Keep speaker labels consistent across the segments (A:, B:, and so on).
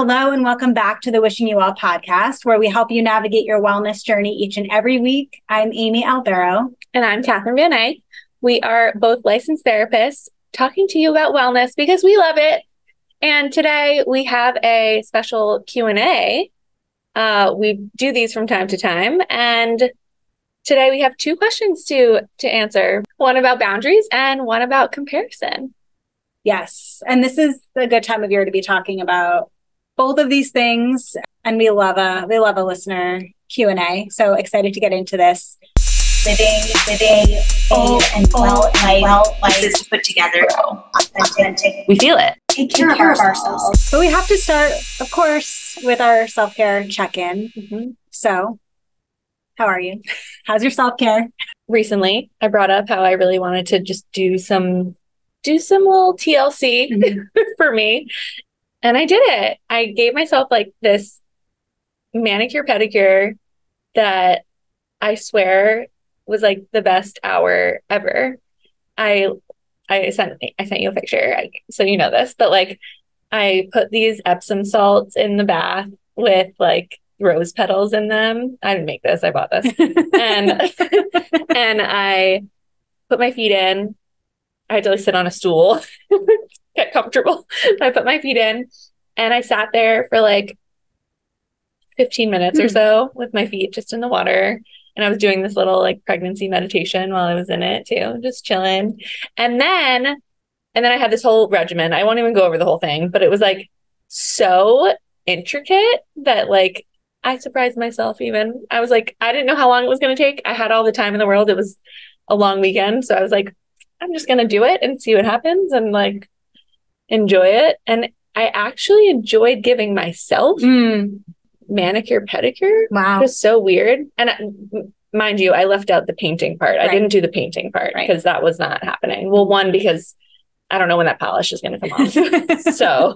A: Hello, and welcome back to the Wishing You Well podcast, where we help you navigate your wellness journey each and every week. I'm Amy Albero.
B: And I'm Catherine Van Eyck. We are both licensed therapists talking to you about wellness because we love it. And today we have a special Q&A. Uh, we do these from time to time. And today we have two questions to, to answer. One about boundaries and one about comparison.
A: Yes. And this is a good time of year to be talking about both of these things and we love a we love a listener q&a so excited to get into this.
C: Living living full and well life, well life is put together. Authentic.
B: We feel it.
A: Take care, care of, ourselves. ourselves so we have to start of course with our self-care check-in. Mm-hmm. so how are you? How's your self-care?
B: Recently i brought up how i really wanted to just do some do some little TLC mm-hmm. for me and I did it. I gave myself like this manicure pedicure that I swear was like the best hour ever. I I sent I sent you a picture, I, so you know this, but like I put these Epsom salts in the bath with like rose petals in them. I didn't make this; I bought this, and and I put my feet in. I had to like sit on a stool get comfortable. I put my feet in and I sat there for like 15 minutes mm. or hmm. so with my feet just in the water. And I was doing this little like pregnancy meditation while I was in it too, just chilling. And then, and then I had this whole regimen. I won't even go over the whole thing, but it was like so intricate that like I surprised myself even. I was like, I didn't know how long it was going to take. I had all the time in the world. It was a long weekend. So I was like, I'm just going to do it and see what happens. And like, enjoy it. And I actually enjoyed giving myself mm. manicure, pedicure.
A: Wow.
B: It was so weird. And I, mind you, I left out the painting part. Right. I didn't do the painting part because right. that was not happening. Well, one, because I don't know when that polish is going to come off. so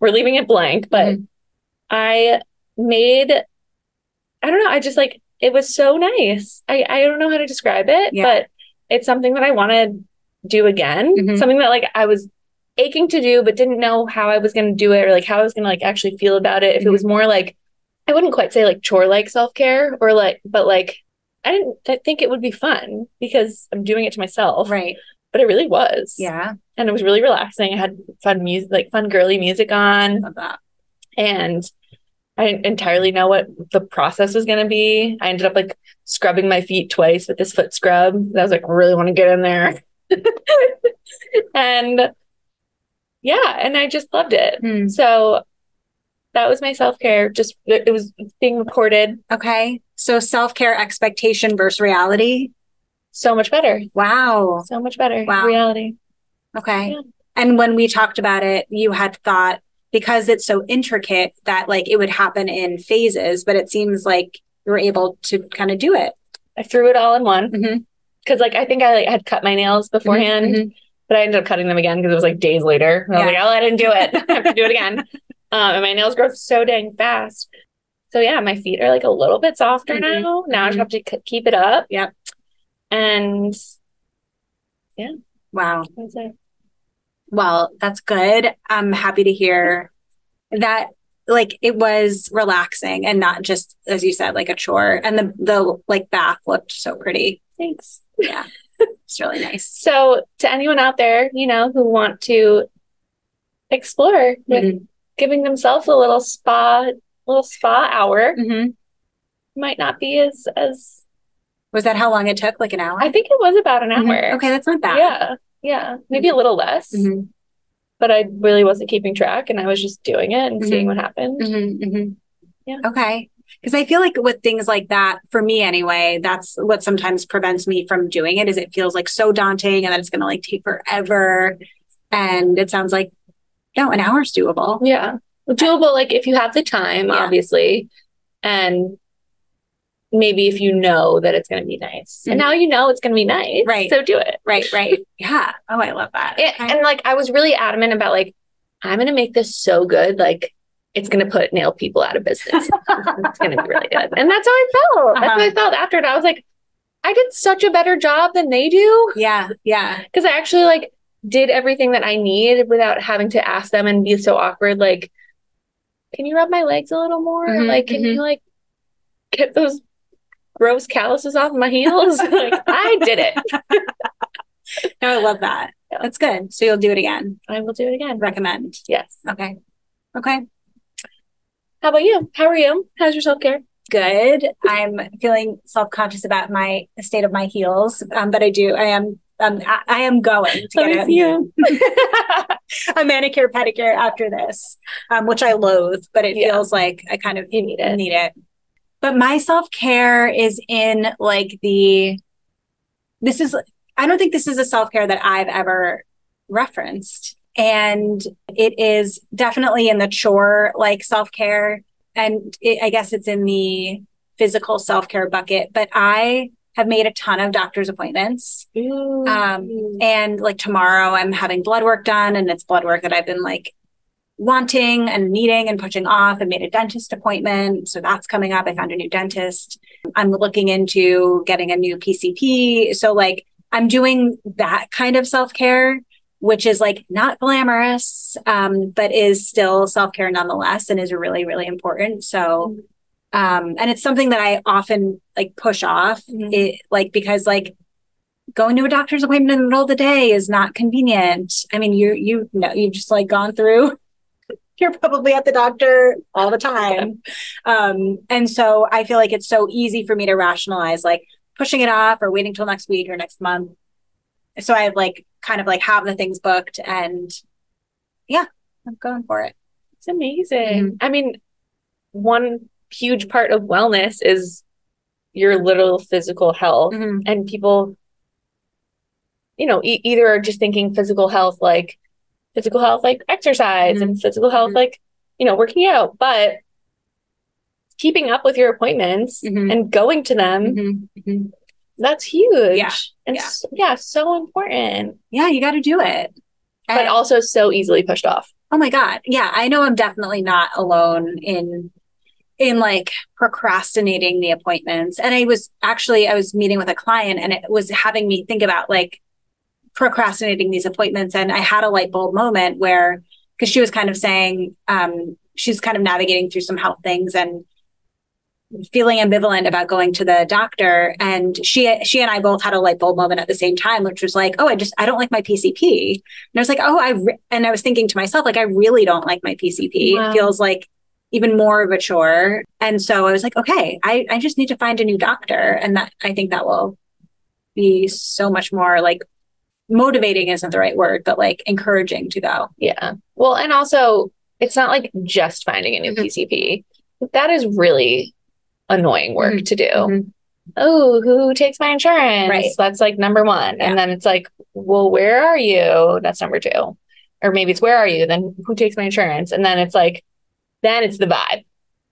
B: we're leaving it blank. But mm-hmm. I made, I don't know, I just like, it was so nice. I, I don't know how to describe it, yeah. but it's something that I want to do again. Mm-hmm. Something that like I was aching to do, but didn't know how I was going to do it or like how I was going to like actually feel about it. If mm-hmm. it was mm-hmm. more like, I wouldn't quite say like chore like self care or like, but like, I didn't I think it would be fun because I'm doing it to myself.
A: Right.
B: But it really was.
A: Yeah.
B: And it was really relaxing. I had fun music, like fun girly music on.
A: Love that.
B: And I didn't entirely know what the process was going to be. I ended up like scrubbing my feet twice with this foot scrub. I was like, I really want to get in there. and yeah, and I just loved it. Hmm. So that was my self care. Just it was being recorded.
A: Okay. So self care expectation versus reality.
B: So much better.
A: Wow.
B: So much better.
A: Wow.
B: Reality.
A: Okay. Yeah. And when we talked about it, you had thought because it's so intricate that like it would happen in phases, but it seems like you were able to kind of do it.
B: I threw it all in one. Mm-hmm. Cause like I think I like had cut my nails beforehand. Mm-hmm. But I ended up cutting them again because it was like days later. I was like, oh, I didn't do it. I have to do it again. Um, and my nails grow so dang fast. So yeah, my feet are like a little bit softer mm-hmm. now. Now mm-hmm. I just have to c- keep it up.
A: Yep.
B: And yeah.
A: Wow. That's it. Well, that's good. I'm happy to hear that like it was relaxing and not just as you said like a chore and the the like bath looked so pretty.
B: Thanks.
A: Yeah. It's really nice.
B: So, to anyone out there, you know, who want to explore with mm-hmm. giving themselves a little spa, little spa hour, mm-hmm. might not be as as.
A: Was that how long it took? Like an hour?
B: I think it was about an
A: mm-hmm.
B: hour.
A: Mm-hmm. Okay, that's not bad.
B: Yeah, yeah, maybe a little less. Mm-hmm. But I really wasn't keeping track, and I was just doing it and seeing what happened.
A: Yeah. Okay. Because I feel like with things like that, for me anyway, that's what sometimes prevents me from doing it is it feels like so daunting and that it's going to like take forever. And it sounds like, no, an hour's doable.
B: Yeah. Doable, like if you have the time, yeah. obviously. And maybe if you know that it's going to be nice. Mm-hmm. And now you know it's going to be nice.
A: Right.
B: So do it.
A: Right, right. yeah. Oh, I love that.
B: It, and like I was really adamant about like, I'm going to make this so good. Like, it's going to put nail people out of business. it's going to be really good. And that's how I felt. Uh-huh. That's how I uh-huh. felt after it. I was like, I did such a better job than they do.
A: Yeah. Yeah.
B: Because I actually like did everything that I need without having to ask them and be so awkward. Like, can you rub my legs a little more?
A: Mhm,
B: like, can
A: mhm.
B: you like get those gross calluses off my heels? like, I did it.
A: No, I love that. That's good. So you'll do it again.
B: I will do it again.
A: Recommend.
B: Yes.
A: Okay. Okay.
B: How about you? How are you? How's your self care?
A: Good. I'm feeling self-conscious about my state of my heels, um, but I do. I am. Um, I, I am going to get
B: you.
A: a manicure pedicure after this, um, which I loathe, but it
B: Yeah.
A: feels like I kind of
B: You need it.
A: need it. But my self care is in like the. This is. I don't think this is a self care that I've ever referenced, and it is definitely in the chore like self care, and it, I guess it's in the physical self care bucket. But I have made a ton of doctor's appointments.
B: Ooh.
A: Um, and like tomorrow, I'm having blood work done, and it's blood work that I've been like wanting and needing and pushing off. I made a dentist appointment, so that's coming up. I found a new dentist. I'm looking into getting a new PCP. So like I'm doing that kind of self care, which is like not glamorous, um, but is still self care nonetheless, and is really really important. So. Um, and it's something that I often like push off,
B: Mhm.
A: it like because like going to a doctor's appointment in the middle of the day is not convenient. I mean, you you know you've just like gone through. You're probably at the doctor all the time, um, and so I feel like it's so easy for me to rationalize like pushing it off or waiting till next week or next month. So I like kind of like have the things booked, and yeah, I'm going for it.
B: It's amazing.
A: Mm-hmm.
B: I mean, one huge part of wellness is your little physical health. And people, you know, e- either are just thinking physical health like physical health like exercise and physical health
A: Mhm.
B: like, you know, working out, but keeping up with your appointments
A: Mhm.
B: and going to them,
A: Mhm. Mhm.
B: That's huge.
A: Yeah.
B: And
A: Yeah.
B: s- yeah, so important,
A: Yeah, you got to do it.
B: but
A: And-
B: also so easily pushed off.
A: Oh my God. Yeah, I know I'm definitely not alone in in like procrastinating the appointments. And I was actually I was meeting with a client and it was having me think about like procrastinating these appointments and I had a light bulb moment where because she was kind of saying um she's kind of navigating through some health things and feeling ambivalent about going to the doctor and she she and I both had a light bulb moment at the same time which was like oh I just I don't like my PCP and I was like oh I and I was thinking to myself like I really don't like my PCP
B: Wow.
A: it feels like even more of a chore and so I was like okay I I just need to find a new doctor and that I think that will be so much more like motivating isn't the right word but like encouraging to go
B: Yeah. Well, and also it's not like just finding a new
A: Mhm.
B: PCP. That is really annoying work to do.
A: Mhm.
B: Oh, who takes my insurance?
A: Right.
B: That's like number one.
A: Yeah.
B: And then it's like, well, where are you? That's number two. Or maybe it's where are you? Then who takes my insurance? And then it's like, then it's the vibe.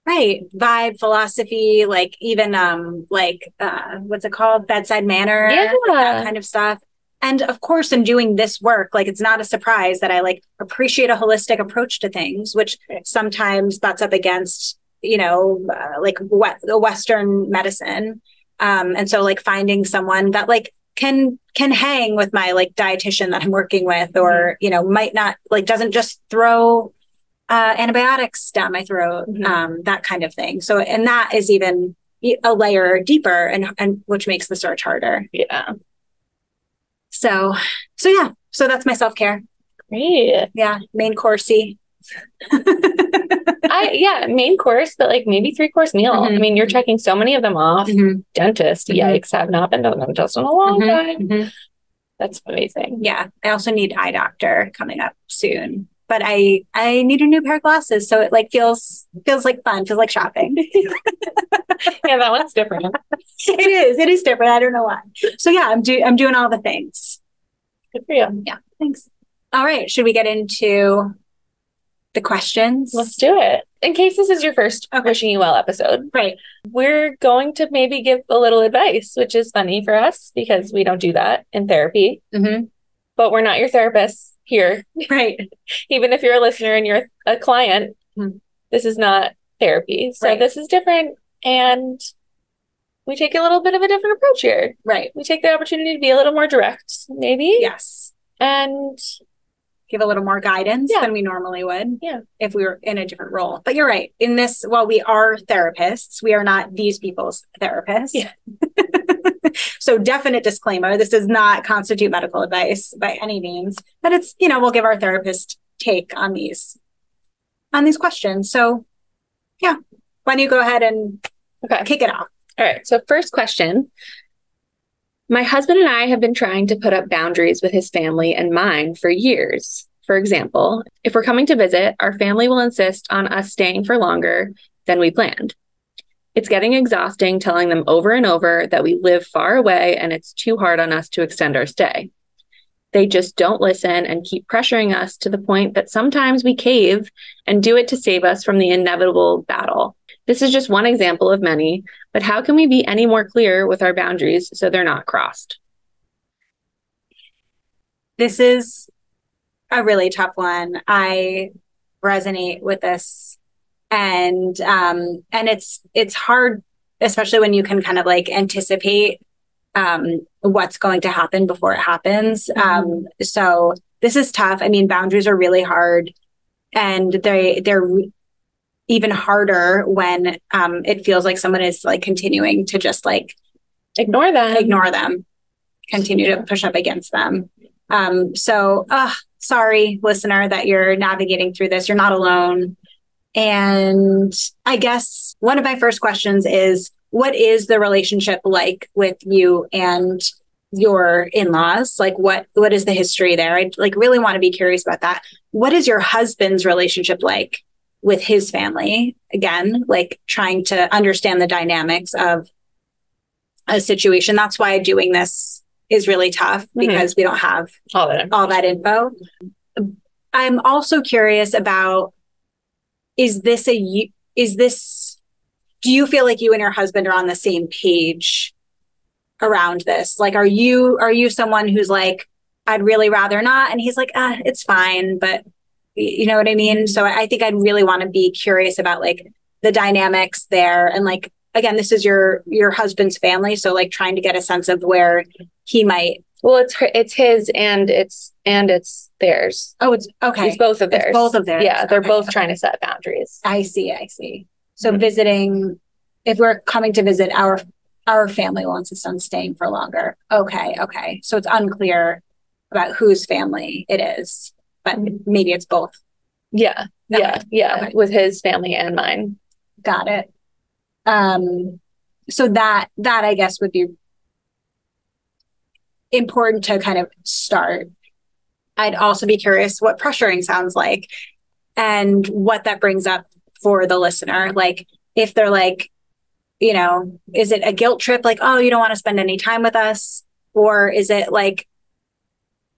A: Right. Vibe, philosophy, like even um like uh what's it called? Bedside manner.
B: yeah.
A: That kind of stuff. And of course, in doing this work, like it's not a surprise that I like appreciate a holistic approach to things, which sometimes butts up against, you know, uh, like what the Western medicine. Um, and so like finding someone that like can can hang with my like dietitian that I'm working with, or you know, might not like doesn't just throw uh, antibiotics down my throat,
B: Mhm.
A: um, that kind of thing. So, and that is even a layer deeper, and and which makes the search harder.
B: Yeah.
A: So, so yeah, so that's my self care.
B: Great.
A: Yeah, main coursey.
B: I yeah, main course, but like maybe three course meal. I
A: Mhm.
B: mean, you're checking so many of them off.
A: Mhm,
B: Dentist,
A: Mhm.
B: yikes, have not been to the dentist in a long
A: mhm,
B: time.
A: mhm.
B: That's amazing.
A: Yeah, I also need eye doctor coming up soon, but I I need a new pair of glasses, so it like feels feels like fun, feels like shopping.
B: Yeah, that one's different.
A: it is, it is different. I don't know why. So yeah, I'm do I'm doing all the things.
B: Good for you.
A: Yeah, thanks. All right, should we get into the questions?
B: Let's do it. In case this is your first
A: Okay.
B: Wishing You Well episode,
A: Right.
B: we're going to maybe give a little advice, which is funny for us because we don't do that in therapy,
A: hmm
B: but we're not your therapists here.
A: Right.
B: Even if you're a listener and you're a client,
A: Mhm.
B: this is not therapy. So
A: Right.
B: this is different. And we take a little bit of a different approach here.
A: Right.
B: We take the opportunity to be a little more direct, maybe.
A: Yes.
B: And
A: give a little more guidance
B: Yeah.
A: than we normally would.
B: Yeah.
A: If we were in a different role. But you're right. In this, while we are therapists, we are not these people's therapists.
B: Yeah.
A: so definite disclaimer, this does not constitute medical advice by any means, but it's, you know, we'll give our therapist take on these on these questions. So yeah. Why don't you go ahead and
B: Okay.
A: kick it off?
B: All right. So, first question My husband and I have been trying to put up boundaries with his family and mine for years. For example, if we're coming to visit, our family will insist on us staying for longer than we planned. It's getting exhausting telling them over and over that we live far away and it's too hard on us to extend our stay. They just don't listen and keep pressuring us to the point that sometimes we cave and do it to save us from the inevitable battle. This is just one example of many, but how can we be any more clear with our boundaries so they're not crossed?
A: This is a really tough one. I resonate with this and um and it's it's hard especially when you can kind of like anticipate um what's going to happen before it happens. Um so this is tough. I mean boundaries are really hard and they they're even harder when um it feels like someone is like continuing to just like
B: Ignore them.
A: ignore them, continue to push up against them. Um, so, uh, sorry, listener, that you're navigating through this. You're not alone. And I guess one of my first questions is what is the relationship like with you and your in-laws? Like what what is the history there? I like really want to be curious about that. What is your husband's relationship like with his family? Again, like trying to understand the dynamics of a situation. That's why doing this is really tough
B: Mhm.
A: because we don't have
B: All that.
A: all that info. I'm also curious about is this a is this do you feel like you and your husband are on the same page around this? Like are you are you someone who's like I'd really rather not and he's like ah it's fine but you know what I mean? So I think I'd really want to be curious about like the dynamics there and like again this is your your husband's family so like trying to get a sense of where he might
B: Well, it's her, it's his and it's and it's theirs.
A: oh it's okay
B: It's both of
A: It's
B: theirs.
A: both of theirs.
B: Yeah, they're
A: Okay,
B: both trying to set boundaries.
A: I see, I see. So
B: Mhm.
A: visiting, if we're coming to visit our our family will insist on staying for longer. Okay, okay. So it's unclear about whose family it is, but maybe it's both.
B: Yeah, yeah, yeah,
A: okay.
B: with his family and mine.
A: Got it. Um, so that that I guess would be important to kind of start. I'd also be curious what pressuring sounds like and what that brings up for the listener. Like if they're like, you know, is it a guilt trip? Like, oh, you don't want to spend any time with us? Or is it like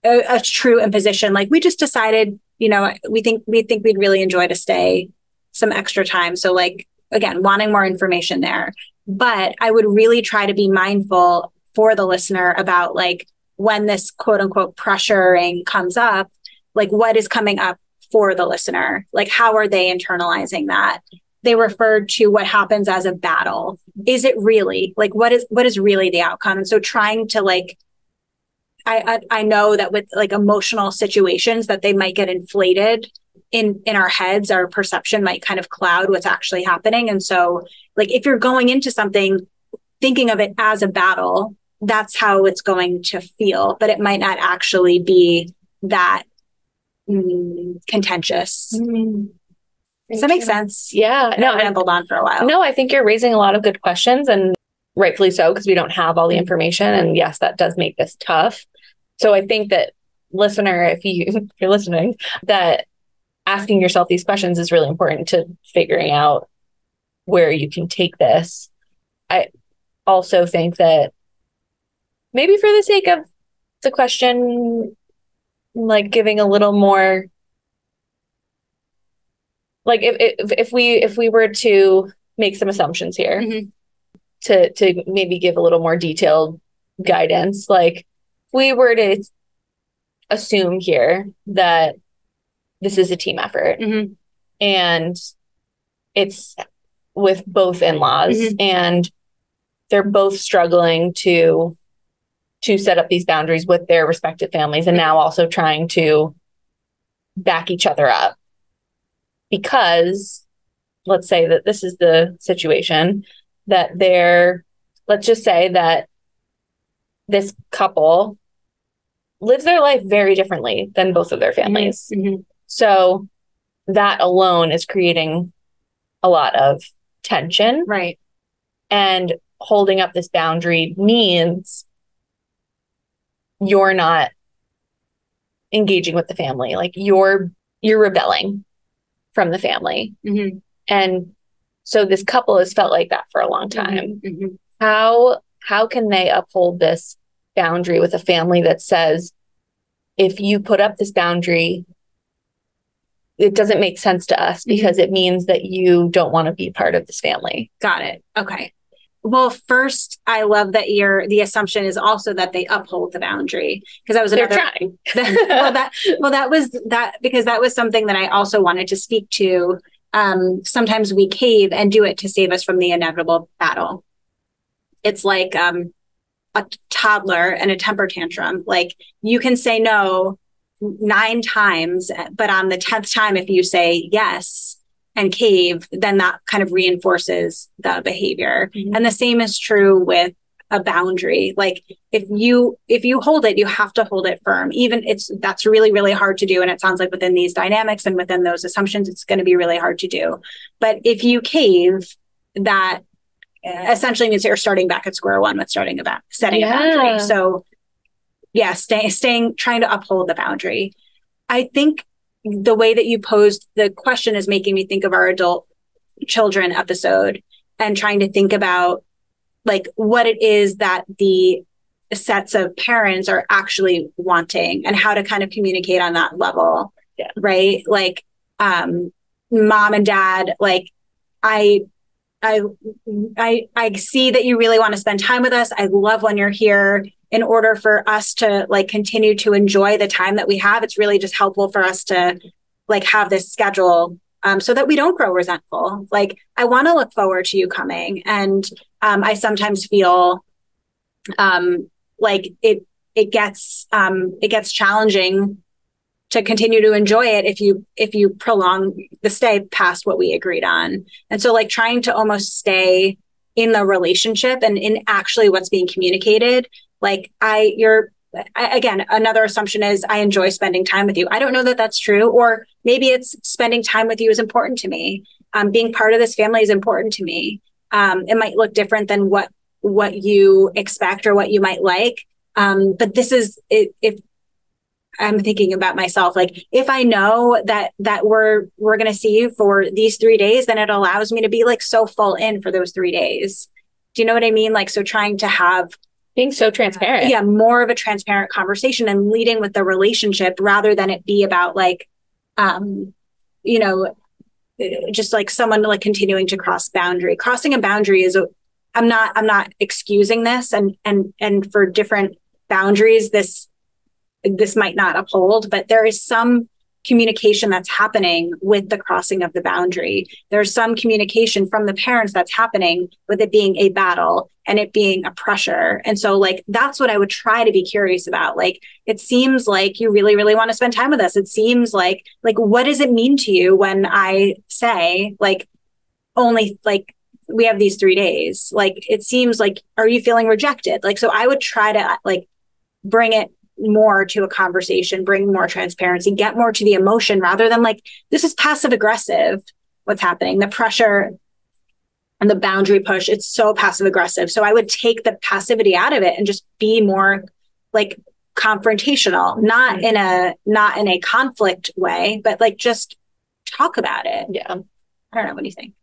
A: a, a true imposition? Like we just decided, you know, we think we think we'd really enjoy to stay some extra time. So like again, wanting more information there. But I would really try to be mindful for the listener about like when this quote unquote pressuring comes up, like what is coming up for the listener? Like how are they internalizing that? They referred to what happens as a battle. Is it really like what is what is really the outcome? And so trying to like I, I I know that with like emotional situations that they might get inflated in in our heads our perception might kind of cloud what's actually happening and so like if you're going into something thinking of it as a battle that's how it's going to feel but it might not actually be that mm, contentious does that make sense
B: Yeah, no,
A: I rambled on for a while
B: No, I think you're raising a lot of good questions and rightfully so because we don't have all the information. And yes, that does make this tough. So I think that listener, if you if you're listening, that asking yourself these questions is really important to figuring out where you can take this. I also think that maybe for the sake of the question, like giving a little more like if if, if we if we were to make some assumptions here
A: Mhm.
B: to to maybe give a little more detailed guidance like we were to assume here that this is a team effort
A: Mhm.
B: and it's with both in-laws
A: Mhm.
B: and they're both struggling to to set up these boundaries with their respective families and now also trying to back each other up because let's say that this is the situation that they're let's just say that this couple lives their life very differently than both of their families.
A: Mm-hmm.
B: So that alone is creating a lot of tension.
A: Right.
B: And holding up this boundary means you're not engaging with the family. Like you're you're rebelling from the family.
A: Mm-hmm.
B: And so this couple has felt like that for a long time.
A: Mm-hmm.
B: How how can they uphold this boundary with a family that says if you put up this boundary it doesn't make sense to us because it means that you don't want to be part of this family.
A: Got it. Okay. Well, first, I love that your the assumption is also that they uphold the boundary because that was
B: They're
A: another.
B: trying.
A: well, that well, that was that because that was something that I also wanted to speak to. Um, sometimes we cave and do it to save us from the inevitable battle. It's like um, a toddler and a temper tantrum. Like you can say no nine times, but on the tenth time, if you say yes, and cave, then that kind of reinforces the behavior.
B: Mhm.
A: And the same is true with a boundary. Like if you if you hold it, you have to hold it firm. Even it's that's really really hard to do and it sounds like within these dynamics and within those assumptions it's going to be really hard to do. But if you cave, that uh, essentially means you're starting back at square one with starting a about setting a boundary. So yeah, staying staying trying to uphold the boundary. I think the way that you posed the question is making me think of our adult children episode and trying to think about like what it is that the sets of parents are actually wanting and how to kind of communicate on that level
B: Yeah.
A: right like um mom and dad like i i i i see that you really want to spend time with us. I love when you're here in order for us to like continue to enjoy the time that we have. It's really just helpful for us to like have this schedule um, so that we don't grow resentful. Like i want to look forward to you coming and um, i sometimes feel um, like it it gets um, it gets challenging to continue to enjoy it if you if you prolong the stay past what we agreed on. And so like trying to almost stay in the relationship and in actually what's being communicated like i you're I, again another assumption is i enjoy spending time with you. I don't know that that's true or maybe it's spending time with you is important to me. Um, being part of this family is important to me. Um, it might look different than what what you expect or what you might like. Um, but this is it, if i'm thinking about myself like if i know that that we're we're going to see you for these three days then it allows me to be like so full in for those three days. Do you know what i mean? Like so trying to have
B: Being so transparent.
A: yeah more of a transparent conversation and leading with the relationship rather than it be about like um you know just like someone like continuing to cross boundary. Crossing a boundary is a i'm not i'm not excusing this and and and for different boundaries this this might not uphold but there is some communication that's happening with the crossing of the boundary. There's some communication from the parents that's happening with it being a battle and it being a pressure. And so like that's what i would try to be curious about. Like it seems like you really really want to spend time with us. It seems like like what does it mean to you when i say like only like we have these three days? Like it seems like are you feeling rejected? Like so i would try to like bring it more to a conversation bring more transparency get more to the emotion rather than like this is passive aggressive what's happening. The pressure and the boundary push it's so passive aggressive. So i would take the passivity out of it and just be more like confrontational not mm-hmm. in a not in a conflict way but like just talk about it.
B: Yeah.
A: i don't know. What do you think?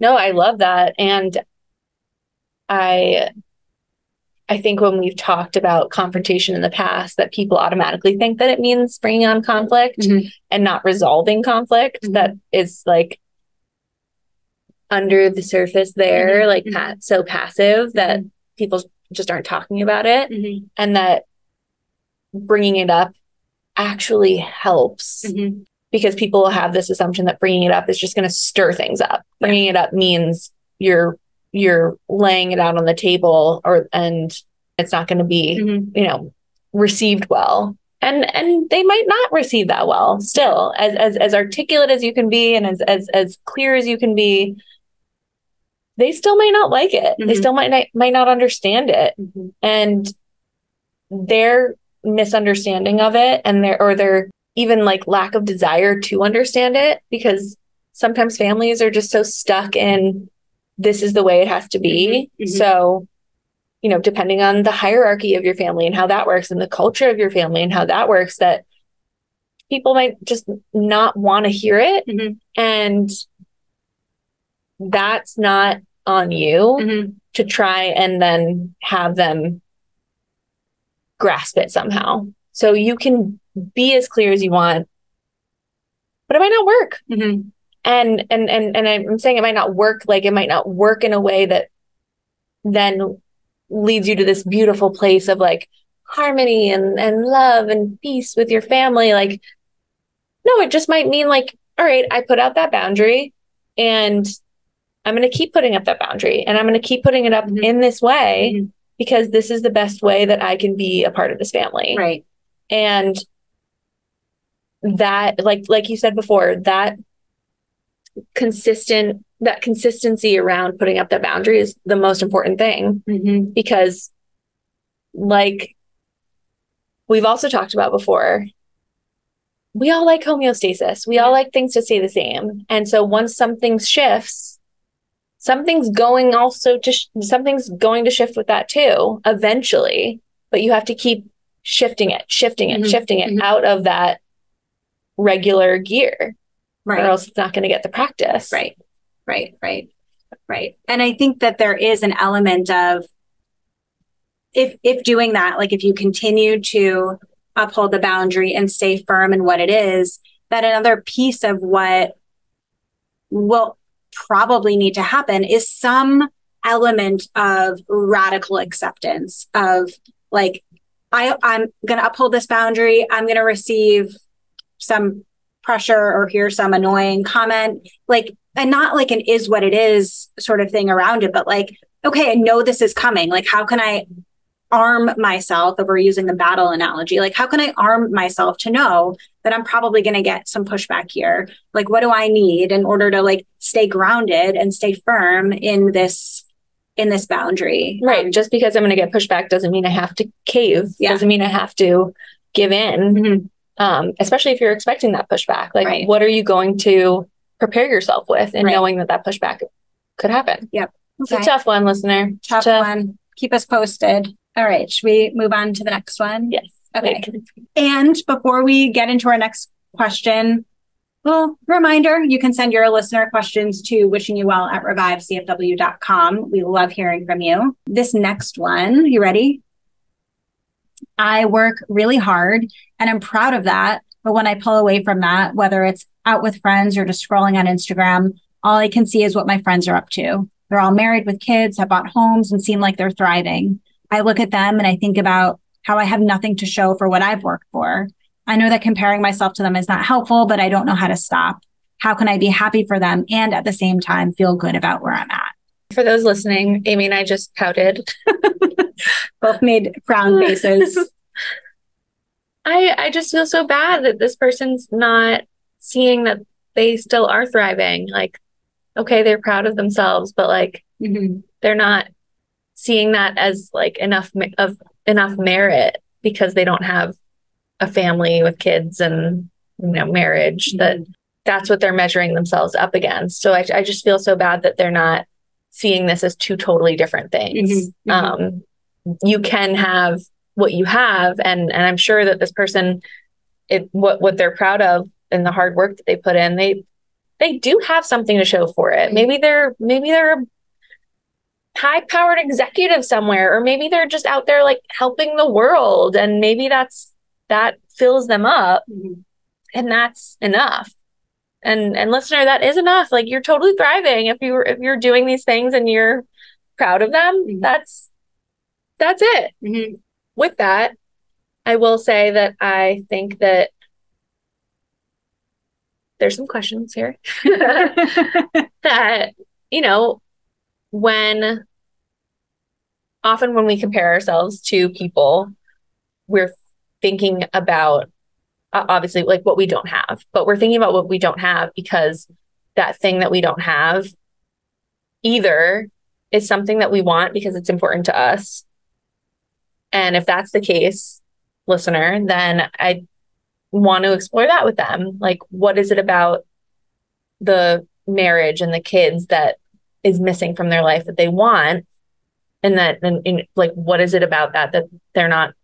B: No, I love that. And I I think when we've talked about confrontation in the past, that people automatically think that it means bringing on conflict
A: Mhm.
B: and not resolving conflict.
A: Mhm.
B: That is like under the surface there,
A: Mhm.
B: like
A: Mhm.
B: so passive that people just aren't talking about it, and that bringing it up actually helps because people have this assumption that bringing it up is just going to stir things up. Bringing it up means you're you're laying it out on the table or and it's not going to be,
A: Mhm.
B: you know, received well. and and they might not receive that well still as as as articulate as you can be and as as as clear as you can be they still might not like it they
A: Mhm.
B: still might not might not understand it
A: Mhm.
B: and their misunderstanding of it and their or their even like lack of desire to understand it because sometimes families are just so stuck in this is the way it has to be
A: Mhm, mhm.
B: so you know depending on the hierarchy of your family and how that works and the culture of your family and how that works that people might just not want to hear it
A: Mhm.
B: and that's not on you
A: Mhm.
B: to try and then have them grasp it somehow. So you can be as clear as you want, but it might not work. And and and and I'm saying it might not work like it might not work in a way that then leads you to this beautiful place of like harmony and and love and peace with your family like no it just might mean like all right I put out that boundary and I'm going to keep putting up that boundary and I'm going to keep putting it up
A: Mhm.
B: in this way
A: Mhm.
B: because this is the best way that I can be a part of this family.
A: Right.
B: And that like like you said before, that consistent that consistency around putting up that boundary is the most important thing
A: Mhm.
B: because like we've also talked about before we all like homeostasis we all like things to stay the same and so once something shifts something's going also to sh- something's going to shift with that too eventually but you have to keep shifting it shifting it
A: Mhm.
B: shifting it
A: Mhm.
B: out of that regular gear
A: Right.
B: or else it's not going to get the practice
A: Right. Right. Right. Right. And I think that there is an element of if if doing that, like if you continue to uphold the boundary and stay firm in what it is, that another piece of what will probably need to happen is some element of radical acceptance of like I I'm going to uphold this boundary. I'm going to receive some pressure or hear some annoying comment like and not like an is what it is sort of thing around it but like okay i know this is coming. Like how can i arm myself if we're using the battle analogy like how can i arm myself to know that i'm probably going to get some pushback here? Like what do i need in order to like stay grounded and stay firm in this in this boundary?
B: Right.
A: Um,
B: just because i'm going to get pushback doesn't mean i have to cave.
A: Yeah.
B: doesn't mean i have to give in.
A: Mhm,
B: um, especially if you're expecting that pushback. Like,
A: Right.
B: what are you going to prepare yourself with and
A: Right.
B: knowing that that pushback could happen? Yep. It's a tough one, listener. It's
A: tough one keep us posted all right should we move on to the next one
B: Yes.
A: Okay. And before we get into our next question, well, reminder you can send your listener questions to wishing you well at revivecfw.com. We love hearing from you. This next one, you ready? I work really hard and I'm proud of that. But when I pull away from that, whether it's out with friends or just scrolling on Instagram, all I can see is what my friends are up to. They're all married with kids, have bought homes, and seem like they're thriving. I look at them and I think about how I have nothing to show for what I've worked for. I know that comparing myself to them is not helpful, but I don't know how to stop. How can I be happy for them and at the same time feel good about where I'm at?
B: For those listening, Amy and I just pouted.
A: Both made frown faces.
B: I I just feel so bad that this person's not seeing that they still are thriving. Like, okay, they're proud of themselves, but like
A: Mhm.
B: they're not seeing that as like enough me- of enough merit because they don't have a family with kids and you know marriage that that's what they're measuring themselves up against so I, I just feel so bad that they're not seeing this as two totally different things
A: Mhm, mhm.
B: um you can have what you have. And and i'm sure that this person it what what they're proud of and the hard work that they put in they they do have something to show for it. Maybe they're maybe they're a high powered executive somewhere or maybe they're just out there like helping the world and maybe that's that fills them up
A: Mhm.
B: and that's enough. And and listener that is enough. Like you're totally thriving. If you're if you're doing these things and you're proud of them
A: Mhm.
B: that's that's it
A: Mhm.
B: with that i will say that i think that there's some questions here that you know when often when we compare ourselves to people we're thinking about uh, obviously like what we don't have, but we're thinking about what we don't have because that thing that we don't have either is something that we want because it's important to us. And if that's the case, listener, then I want to explore that with them. Like, what is it about the marriage and the kids that is missing from their life that they want? And that, and, and like, what is it about that that they're not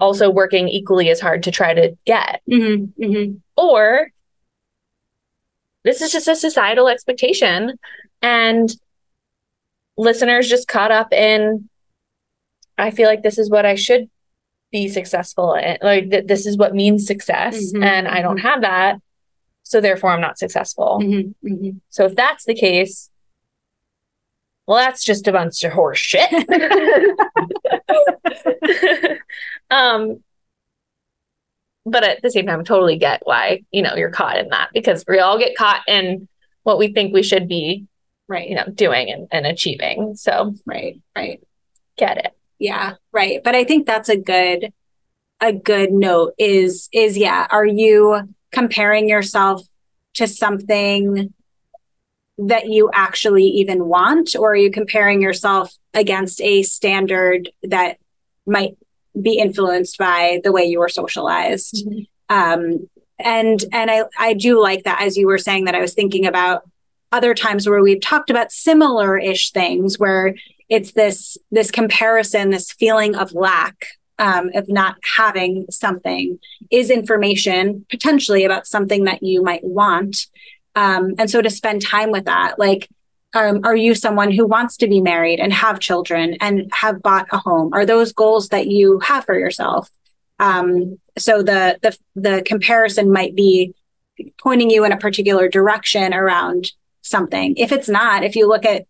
B: also working equally as hard to try to get?
A: Mm-hmm, mm-hmm.
B: Or this is just a societal expectation. And listeners just caught up in, I feel like this is what I should be successful in. Like, th- this is what means success.
A: Mhm,
B: And I don't have that. So therefore, I'm not successful.
A: Mm-hmm, mm-hmm.
B: So if that's the case, well, that's just a bunch of horse shit. um, but at the same time, I totally get why you know you're caught in that because we all get caught in what we think we should be,
A: Right.
B: you know, doing and, and achieving. So
A: Right. Right.
B: get it.
A: Yeah. Right. But I think that's a good a good note is is yeah, are you comparing yourself to something that you actually even want or are you comparing yourself against a standard that might be influenced by the way you were socialized um and and i i do like that as you were saying that i was thinking about other times where we've talked about similar ish things where it's this this comparison this feeling of lack um, of not having something is information potentially about something that you might want. Um, and so to spend time with that like um, are you someone who wants to be married and have children and have bought a home? Are those goals that you have for yourself? Um, so the the the comparison might be pointing you in a particular direction around something. If it's not if you look at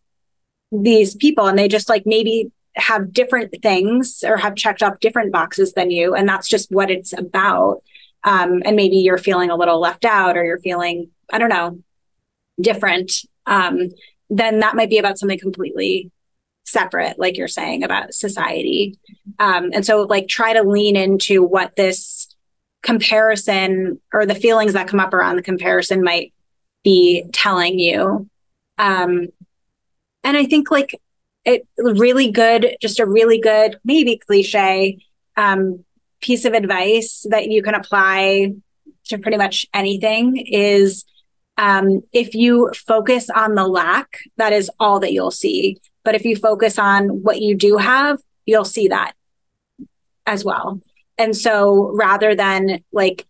A: these people and they just like maybe have different things or have checked off different boxes than you and that's just what it's about. Um, and maybe you're feeling a little left out or you're feeling i don't know different um, then that might be about something completely separate like you're saying about society. Um, and so like try to lean into what this comparison or the feelings that come up around the comparison might be telling you. Um, and i think like it really good just a really good maybe cliche um, piece of advice that you can apply to pretty much anything is um, if you focus on the lack that is all that you'll see. But if you focus on what you do have you'll see that as well. And so rather than like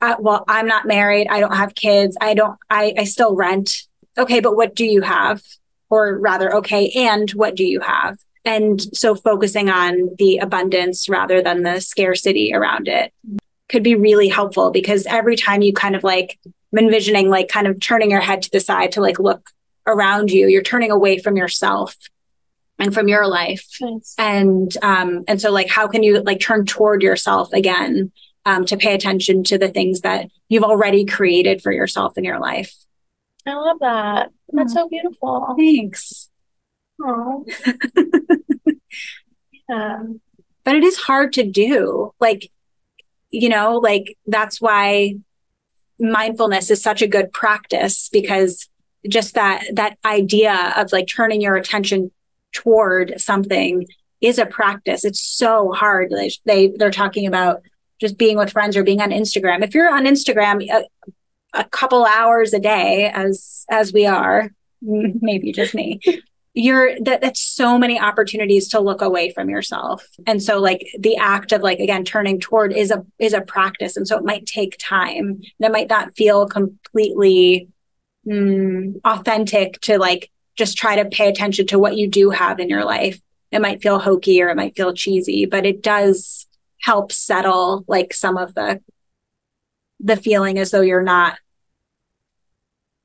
A: uh, well i'm not married i don't have kids i don't I, I still rent. Okay but what do you have or rather okay and what do you have? And so focusing on the abundance rather than the scarcity around it could be really helpful because every time you kind of like I'm envisioning like kind of turning your head to the side to like look around you you're turning away from yourself and from your life.
B: Nice.
A: and um and so like how can you like turn toward yourself again um to pay attention to the things that you've already created for yourself in your life
B: I love that. That's so beautiful.
A: thanks
B: Aw. yeah.
A: Um, but it is hard to do like you know like that's why mindfulness is such a good practice because just that that idea of like turning your attention toward something is a practice it's so hard they, they they're talking about just being with friends or being on instagram if you're on instagram a, a couple hours a day as as we are maybe just me. You're that that's so many opportunities to look away from yourself. And so like the act of like again turning toward is a is a practice. And so it might take time. That might not feel completely mm, authentic to like just try to pay attention to what you do have in your life. It might feel hokey or it might feel cheesy but it does help settle like some of the the feeling as though you're not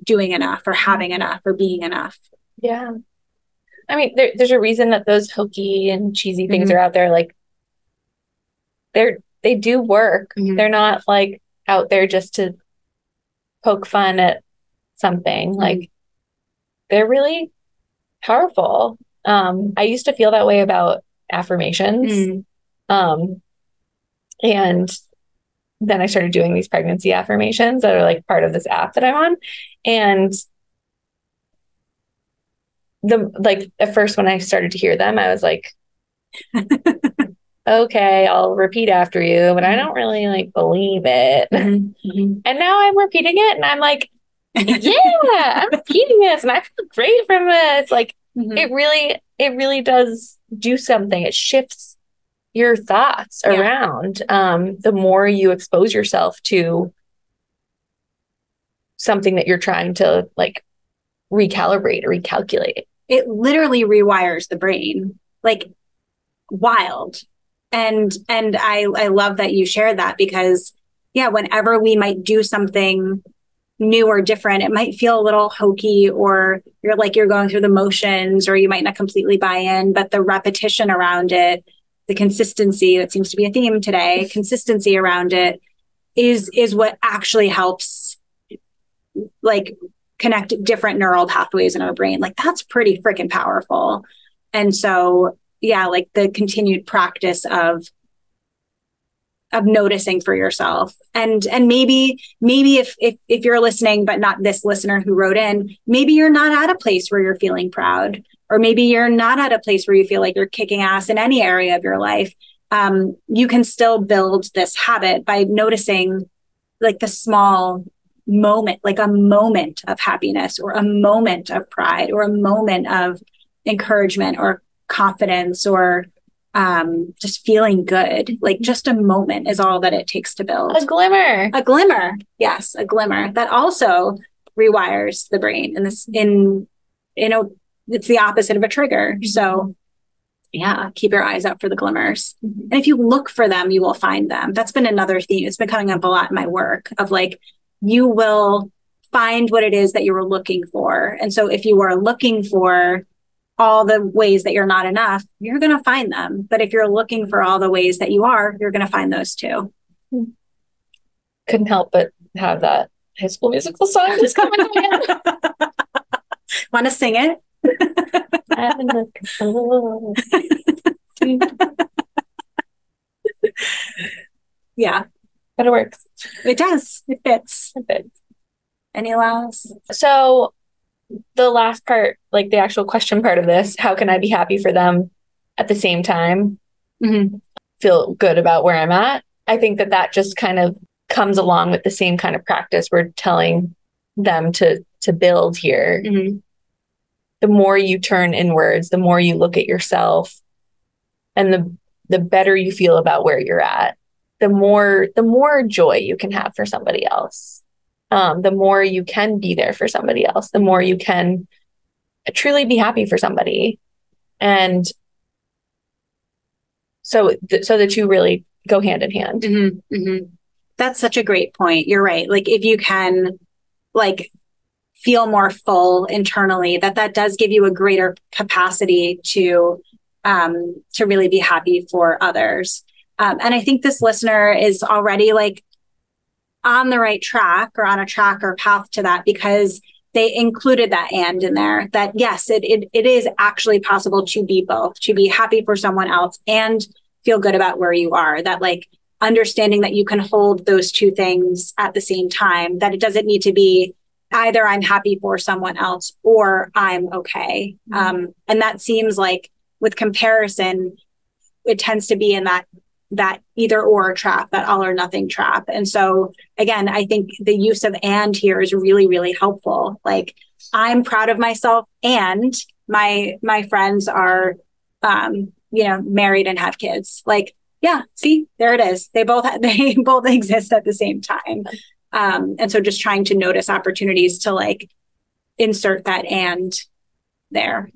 A: doing enough or having enough or being enough
B: Yeah. I mean, there, there's a reason that those hokey and cheesy things
A: Mhm.
B: are out there. Like, they're they do work.
A: Mhm.
B: They're not like out there just to poke fun at something. Like, they're really powerful. Um, I used to feel that way about affirmations.
A: Mm.
B: Um, And then I started doing these pregnancy affirmations that are like part of this app that I'm on. And the like at first when I started to hear them, I was like, okay, I'll repeat after you, but I don't really like believe it.
A: Mm-hmm.
B: And now I'm repeating it and I'm like, yeah, I'm repeating this and I feel great from this. Like
A: Mhm.
B: it really, it really does do something. It shifts your thoughts
A: Yeah.
B: around. Um, the more you expose yourself to something that you're trying to like recalibrate or recalculate.
A: it literally rewires the brain like wild and and i i love that you shared that because yeah whenever we might do something new or different it might feel a little hokey or you're like you're going through the motions or you might not completely buy in but the repetition around it the consistency that seems to be a theme today consistency around it is is what actually helps like connect different neural pathways in our brain. Like that's pretty freaking powerful. And so, yeah, like the continued practice of of noticing for yourself and and maybe maybe if if if you're listening but not this listener who wrote in maybe you're not at a place where you're feeling proud or maybe you're not at a place where you feel like you're kicking ass in any area of your life um, you can still build this habit by noticing like the small moment, like a moment of happiness or a moment of pride or a moment of encouragement or confidence or um, just feeling good. Like just a moment is all that it takes to build.
B: A glimmer.
A: A glimmer. Yes, a glimmer that also rewires the brain in this in you know it's the opposite of a trigger. So mm-hmm. yeah, keep your eyes out for the glimmers. Mm-hmm. And if you look for them, you will find them. That's been another theme. It's been coming up a lot in my work of like you will find what it is that you were looking for. And so if you are looking for all the ways that you're not enough, you're going to find them. But if you're looking for all the ways that you are, you're going to find those too. Hmm.
B: Couldn't help but have that high school musical song just coming to my head.
A: Want to sing it?
B: I'm looking for-
A: Yeah,
B: but it works.
A: it does. It fits.
B: It fits.
A: Any last?
B: So the last part, like the actual question part of this, how can I be happy for them at the same time
A: Mm-hmm.
B: feel good about where I'm at? I think that that just kind of comes along with the same kind of practice we're telling them to to build here.
A: Mm-hmm.
B: The more you turn inwards, the more you look at yourself and the the better you feel about where you're at, the more the more joy you can have for somebody else. Um, the more you can be there for somebody else, the more you can truly be happy for somebody. And so th- so the two really go hand in hand.
A: Mm-hmm, mm-hmm. That's such a great point. You're right. Like if you can like feel more full internally, that that does give you a greater capacity to um to really be happy for others. Um, and I think this listener is already like on the right track or on a track or path to that because they included that and in there that yes it, it it is actually possible to be both to be happy for someone else and feel good about where you are that like understanding that you can hold those two things at the same time that it doesn't need to be either i'm happy for someone else or i'm okay. Um, and that seems like with comparison it tends to be in that that either or trap that all or nothing trap. And so again i think the use of and here is really really helpful. Like i'm proud of myself and my my friends are um you know married and have kids. Like yeah see there it is. They both they both exist at the same time um and so just trying to notice opportunities to like insert that and there.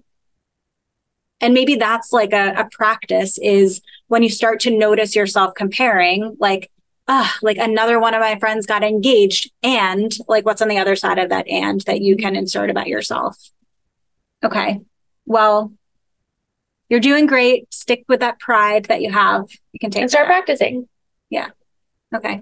A: And maybe that's like a, a practice is when you start to notice yourself comparing like ah like another one of my friends got engaged and like what's on the other side of that and that you can insert about yourself? Okay. Well you're doing great. Stick with that pride that you have. You can take
B: And start practicing.
A: Okay.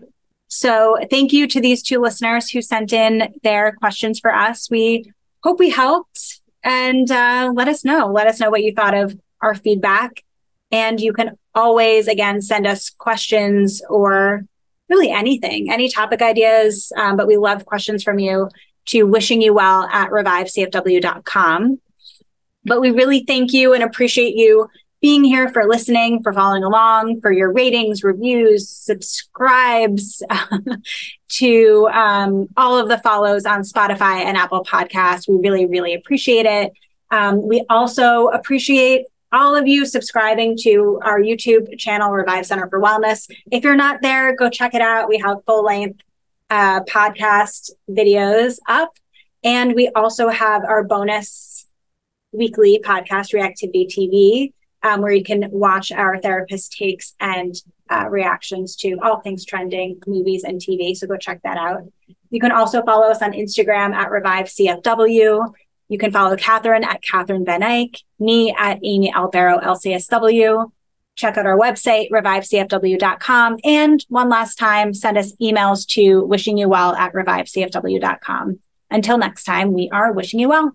A: So thank you to these two listeners who sent in their questions for us. We hope we helped and uh, let us know. Let us know what you thought of our feedback. And you can always, again, send us questions or really anything, any topic ideas. Um, but we love questions from you to wishing you well at revivecfw.com. But we really thank you and appreciate you being here, for listening, for following along, for your ratings, reviews, subscribes to um, all of the follows on Spotify and Apple Podcasts. We really, really appreciate it. Um, we also appreciate all of you subscribing to our YouTube channel, Revive Center for Wellness. If you're not there, go check it out. We have full length uh, podcast videos up. And we also have our bonus weekly podcast, Reactivity TV, um, where you can watch our therapist takes and uh, reactions to all things trending, movies and TV. So go check that out. You can also follow us on Instagram at Revive CFW. You can follow Catherine at Catherine Van Eyck, me at Amy Albero LCSW. Check out our website, revivecfw.com. And one last time, send us emails to wishing you well at revivecfw.com. Until next time, we are wishing you well.